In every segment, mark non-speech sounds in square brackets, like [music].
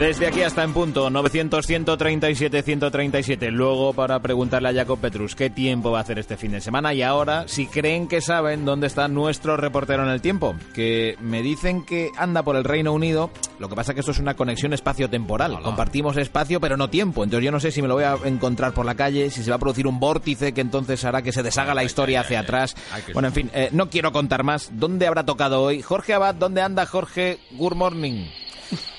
Desde aquí hasta en punto, 900-137-137. Luego para preguntarle a Jacob Petrus qué tiempo va a hacer este fin de semana. Y ahora, si creen que saben dónde está nuestro reportero en el tiempo, que me dicen que anda por el Reino Unido. Lo que pasa es que esto es una conexión espacio-temporal. Compartimos espacio, pero no tiempo. Entonces yo no sé si me lo voy a encontrar por la calle, si se va a producir un vórtice que entonces hará que se deshaga la historia hacia atrás. Bueno, en fin, eh, no quiero contar más. ¿Dónde habrá tocado hoy? Jorge Abad, ¿dónde anda Jorge? Good morning.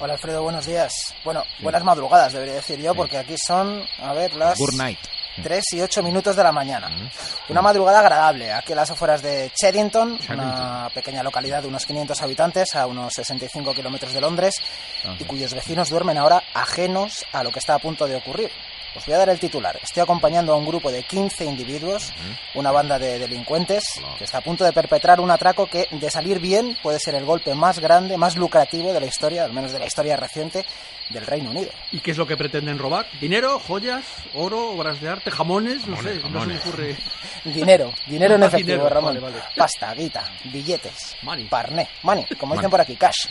Hola Alfredo, buenos días. Bueno, buenas madrugadas debería decir yo, porque aquí son, a ver, las... Good night. 3 y 8 minutos de la mañana. Una madrugada agradable, aquí en las afueras de Cheddington, una pequeña localidad de unos 500 habitantes a unos 65 kilómetros de Londres, y cuyos vecinos duermen ahora ajenos a lo que está a punto de ocurrir. Os voy a dar el titular. Estoy acompañando a un grupo de 15 individuos, una banda de delincuentes, que está a punto de perpetrar un atraco que, de salir bien, puede ser el golpe más grande, más lucrativo de la historia, al menos de la historia reciente, del Reino Unido. ¿Y qué es lo que pretenden robar? ¿Dinero, joyas, oro, obras de arte, jamones? No sé, no se me ocurre. [laughs] Dinero, dinero en efectivo, dinero, Ramón. vale, vale. Pasta, guita, billetes, Money. parné, money, como dicen por aquí, cash.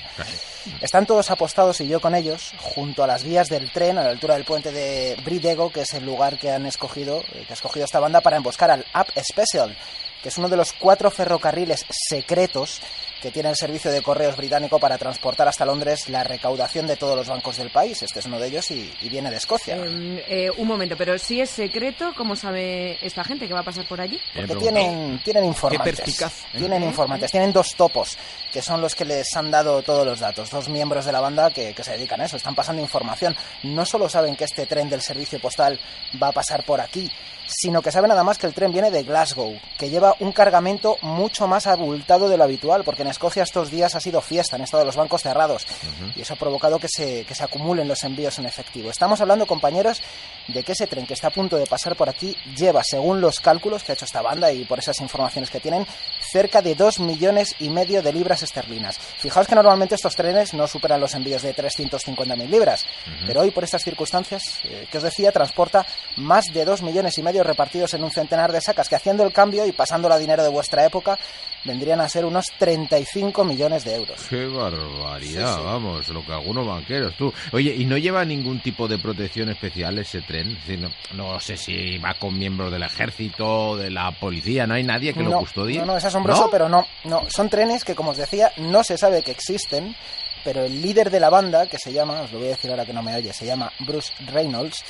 Están todos apostados y yo con ellos junto a las vías del tren a la altura del puente de Bridego, que es el lugar que han escogido, eh, que ha escogido esta banda para emboscar al Up Special, que es uno de los cuatro ferrocarriles secretos que tiene el servicio de correos británico para transportar hasta Londres la recaudación de todos los bancos del país. Este es uno de ellos y, y viene de Escocia. Eh, eh, un momento, pero si es secreto, ¿cómo sabe esta gente que va a pasar por allí? Porque tienen, tienen informantes. perspicaz, ¿eh? Tienen informantes, tienen dos topos, que son los que les han dado todos los datos. Dos miembros de la banda que, que se dedican a eso, están pasando información. No solo saben que este tren del servicio postal va a pasar por aquí, sino que saben nada más que el tren viene de Glasgow, que lleva un cargamento mucho más abultado de lo habitual, porque en Escocia estos días ha sido fiesta, han estado los bancos cerrados, y eso ha provocado que se, que se acumulen los envíos en efectivo. Estamos hablando, compañeros, de que ese tren que está a punto de pasar por aquí lleva, según los cálculos que ha hecho esta banda y por esas informaciones que tienen, cerca de 2 millones y medio de libras esterlinas. Fijaos que normalmente estos trenes no superan los envíos de 350.000 libras, pero hoy por estas circunstancias, eh, que os decía, transporta más de 2 millones y medio repartidos en un centenar de sacas, que haciendo el cambio y pasándola a dinero de vuestra época, vendrían a ser unos 35 millones de euros. Qué barbaridad, Sí, sí. vamos, lo que algunos banqueros, tú. Oye, ¿y no lleva ningún tipo de protección especial ese tren? No, no sé si va con miembros del ejército, de la policía, ¿no hay nadie que lo no, custodie? No, no, es asombroso, ¿No? pero no, no. Son trenes que, como os decía, no se sabe que existen, pero el líder de la banda, que se llama, os lo voy a decir ahora que no me oye, se llama Bruce Reynolds.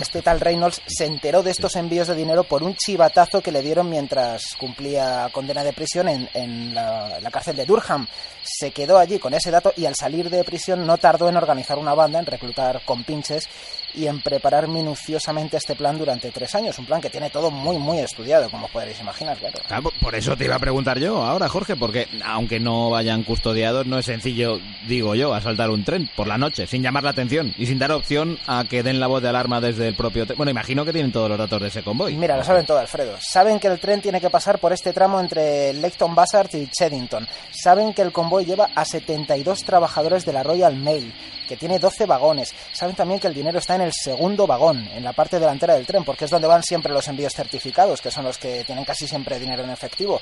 Este tal Reynolds se enteró de estos envíos de dinero por un chivatazo que le dieron mientras cumplía condena de prisión en, en la, cárcel de Durham. Se quedó allí con ese dato y al salir de prisión no tardó en organizar una banda, en reclutar compinches y en preparar minuciosamente este plan durante tres años. Un plan que tiene todo muy, muy estudiado, como podréis imaginar, claro. Por eso te iba a preguntar yo ahora, Jorge, porque aunque no vayan custodiados, no es sencillo, digo yo, asaltar un tren por la noche, sin llamar la atención y sin dar opción a que den la voz de alarma desde el propio tren. Bueno, imagino que tienen todos los datos de ese convoy. Mira, lo saben todo, Alfredo. Saben que el tren tiene que pasar por este tramo entre Leighton Buzzard y Cheddington. Saben que el convoy lleva a 72 trabajadores de la Royal Mail, que tiene 12 vagones. Saben también que el dinero está en el segundo vagón, en la parte delantera del tren, porque es donde van siempre los envíos certificados, que son los que tienen casi siempre dinero en efectivo.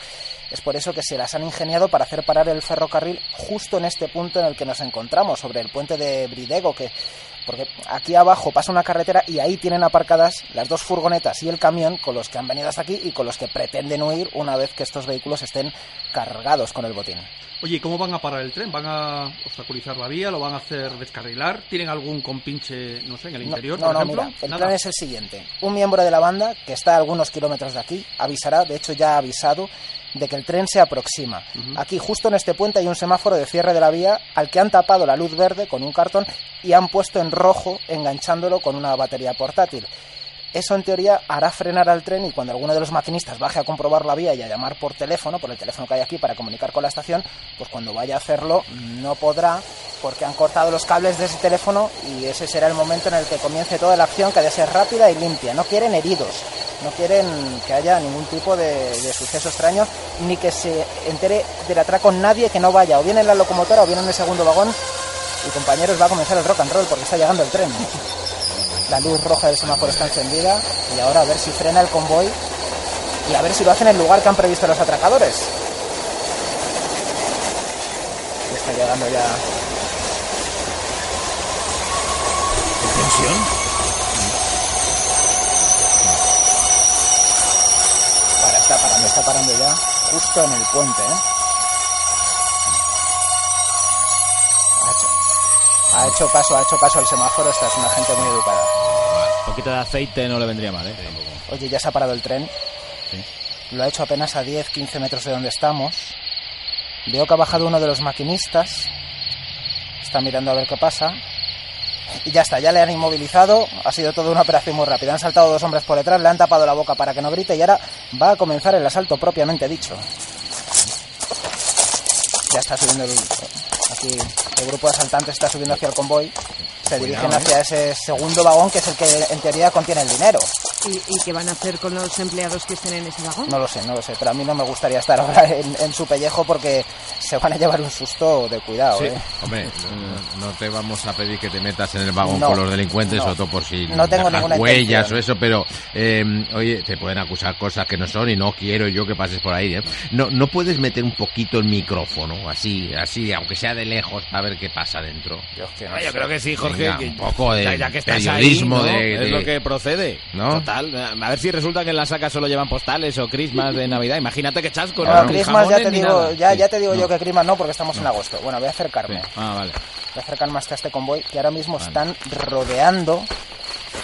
Es por eso que se las han ingeniado para hacer parar el ferrocarril justo en este punto en el que nos encontramos, sobre el puente de Bridego, que porque aquí abajo pasa una carretera y ahí tienen aparcadas las dos furgonetas y el camión con los que han venido hasta aquí y con los que pretenden huir una vez que estos vehículos estén cargados con el botín. Oye, ¿y cómo van a parar el tren? ¿Van a obstaculizar la vía? ¿Lo van a hacer descarrilar? ¿Tienen algún compinche, no sé, en el interior, no, por no, ejemplo? mira, el Nada. plan es el siguiente. Un miembro de la banda, que está a algunos kilómetros de aquí, avisará, de hecho ya ha avisado, de que el tren se aproxima. Aquí, justo en este puente, hay un semáforo de cierre de la vía al que han tapado la luz verde con un cartón y han puesto en rojo enganchándolo con una batería portátil. Eso en teoría hará frenar al tren y cuando alguno de los maquinistas baje a comprobar la vía y a llamar por teléfono, por el teléfono que hay aquí para comunicar con la estación, pues cuando vaya a hacerlo no podrá porque han cortado los cables de ese teléfono y ese será el momento en el que comience toda la acción que ha de ser rápida y limpia. No quieren heridos, no quieren que haya ningún tipo de, suceso extraño ni que se entere del atraco nadie que no vaya o bien en la locomotora o bien en el segundo vagón y compañeros va a comenzar el rock and roll porque está llegando el tren. La luz roja del semáforo está encendida y ahora a ver si frena el convoy y a ver si lo hacen en el lugar que han previsto los atracadores. Está llegando ya. ¿Qué Para, está parando, ya justo en el puente, ¿eh? Ha hecho, ha hecho caso, ha hecho caso al semáforo, esta es una gente muy educada. Un poquito de aceite no le vendría mal, ¿eh? Tampoco. Oye, ya se ha parado el tren. Lo ha hecho apenas a 10, 15 metros de donde estamos. Veo que ha bajado uno de los maquinistas. Está mirando a ver qué pasa. Y ya está, ya le han inmovilizado. Ha sido toda una operación muy rápida. Han saltado dos hombres por detrás, le han tapado la boca para que no grite y ahora va a comenzar el asalto propiamente dicho. Ya está subiendo el, aquí el grupo de asaltantes está subiendo hacia el convoy. Se dirigen hacia ese segundo vagón que es el que en teoría contiene el dinero. ¿Y, y qué van a hacer con los empleados que estén en ese vagón? No lo sé, no lo sé, pero a mí no me gustaría estar ahora en, en su pellejo porque se van a llevar un susto de cuidado, Sí, ¿eh? hombre, no, no te vamos a pedir que te metas en el vagón No, con los delincuentes, no. sobre todo por si No tengo ninguna huellas intención. o eso, pero, eh, oye, te pueden acusar cosas que no son y no quiero yo que pases por ahí, ¿eh? No, no puedes meter un poquito el micrófono, así, así, aunque sea de lejos, para ver qué pasa dentro. Yo, que no yo sé. creo que sí, Jorge. Venga, que- un poco de ya, ya que estás periodismo ahí, ¿no? de- Es lo que procede. ¿No? Total. A ver si resulta que en la saca solo llevan postales o crismas de Navidad. Imagínate que chasco. No, Ni Christmas ya te digo, ya, Sí. ya te digo No. yo que Christmas no porque estamos en agosto. Bueno, voy a acercarme. Sí. Ah, vale. Voy a acercarme hasta este convoy que ahora mismo están rodeando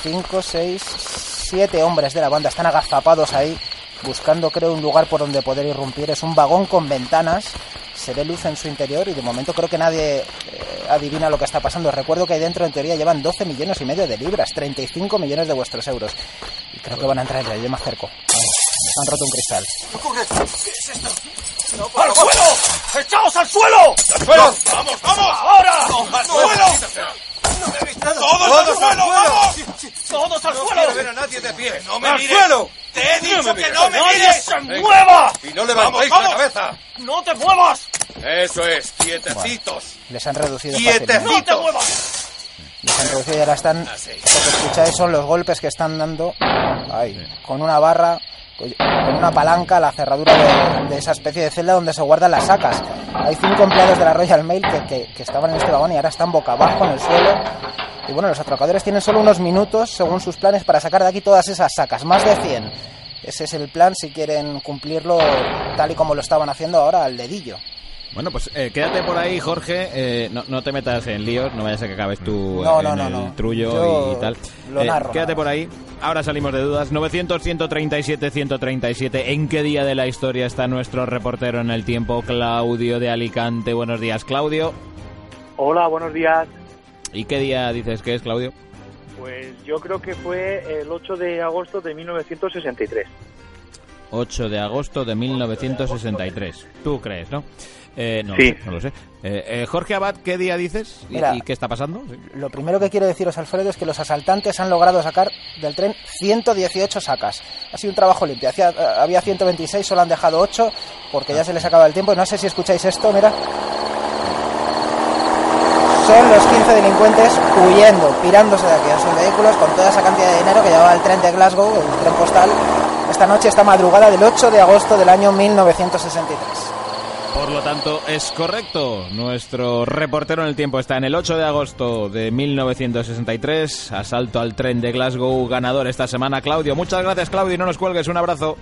cinco, seis, siete hombres de la banda. Están agazapados ahí buscando, creo, un lugar por donde poder irrumpir. Es un vagón con ventanas. Se ve luz en su interior y de momento creo que nadie adivina lo que está pasando. Recuerdo que ahí dentro en teoría llevan 12 millones y medio de libras, 35 millones de vuestros euros. Y creo que van a entrar ya, yo me acerco. Han roto un cristal. ¡Al suelo! ¡Echaos al suelo! ¡Al suelo! ¡Vamos, vamos! ¡Ahora! ¡Al suelo! ¡Todos al suelo, vamos! ¡Todos al suelo! ver a nadie de pie. ¡No me ¡Al mires! suelo! ¡Te he dicho que no me ¡Nadie mires! se mueva! Y no levantéis ¡Vamos, la cabeza. ¡No te muevas! Eso es, quietecitos. Les han reducido ¡Quietecitos! fácilmente. ¡No te muevas! Les han reducido y ahora están. Lo que escucháis son los golpes que están dando. Ahí, con una barra, con una palanca, la cerradura de, de esa especie de celda donde se guardan las sacas. Hay cinco empleados de la Royal Mail que, que- que estaban en este vagón y ahora están boca abajo en el suelo. Y bueno, los atracadores tienen solo unos minutos, según sus planes, para sacar de aquí todas esas sacas, más de 100. Ese es el plan si quieren cumplirlo tal y como lo estaban haciendo ahora al dedillo. Bueno, pues eh, quédate por ahí, Jorge. Eh, no, no te metas en líos, no vayas a que acabes tú No, en no, no, el no. trullo Yo y tal. lo Eh, narro, quédate por ahí. Ahora salimos de dudas. 900-137-137. ¿En qué día de la historia está nuestro reportero en el tiempo, Claudio de Alicante? Buenos días, Claudio. Hola, buenos días. ¿Y qué día dices que es, Claudio? Pues yo creo que fue el 8 de agosto de 1963. 8 de agosto de 1963. ¿Tú crees, no? Eh, no, Sí. lo sé, no lo sé. Eh, eh, Jorge Abad, ¿qué día dices? ¿Y, Mira. y qué está pasando? Sí. Lo primero que quiero deciros, Alfredo, es que los asaltantes han logrado sacar del tren 118 sacas. Ha sido un trabajo limpio. Hacía- eh, había 126, solo han dejado 8 porque ya se les acaba el tiempo. No sé si escucháis esto, mira. Son los 15 delincuentes huyendo, pirándose de aquí en sus vehículos con toda esa cantidad de dinero que llevaba el tren de Glasgow, el tren postal, esta noche, esta madrugada del 8 de agosto del año 1963. Por lo tanto, es correcto. Nuestro reportero en el tiempo está en el 8 de agosto de 1963. Asalto al tren de Glasgow, ganador esta semana, Claudio. Muchas gracias, Claudio, y no nos cuelgues. Un abrazo.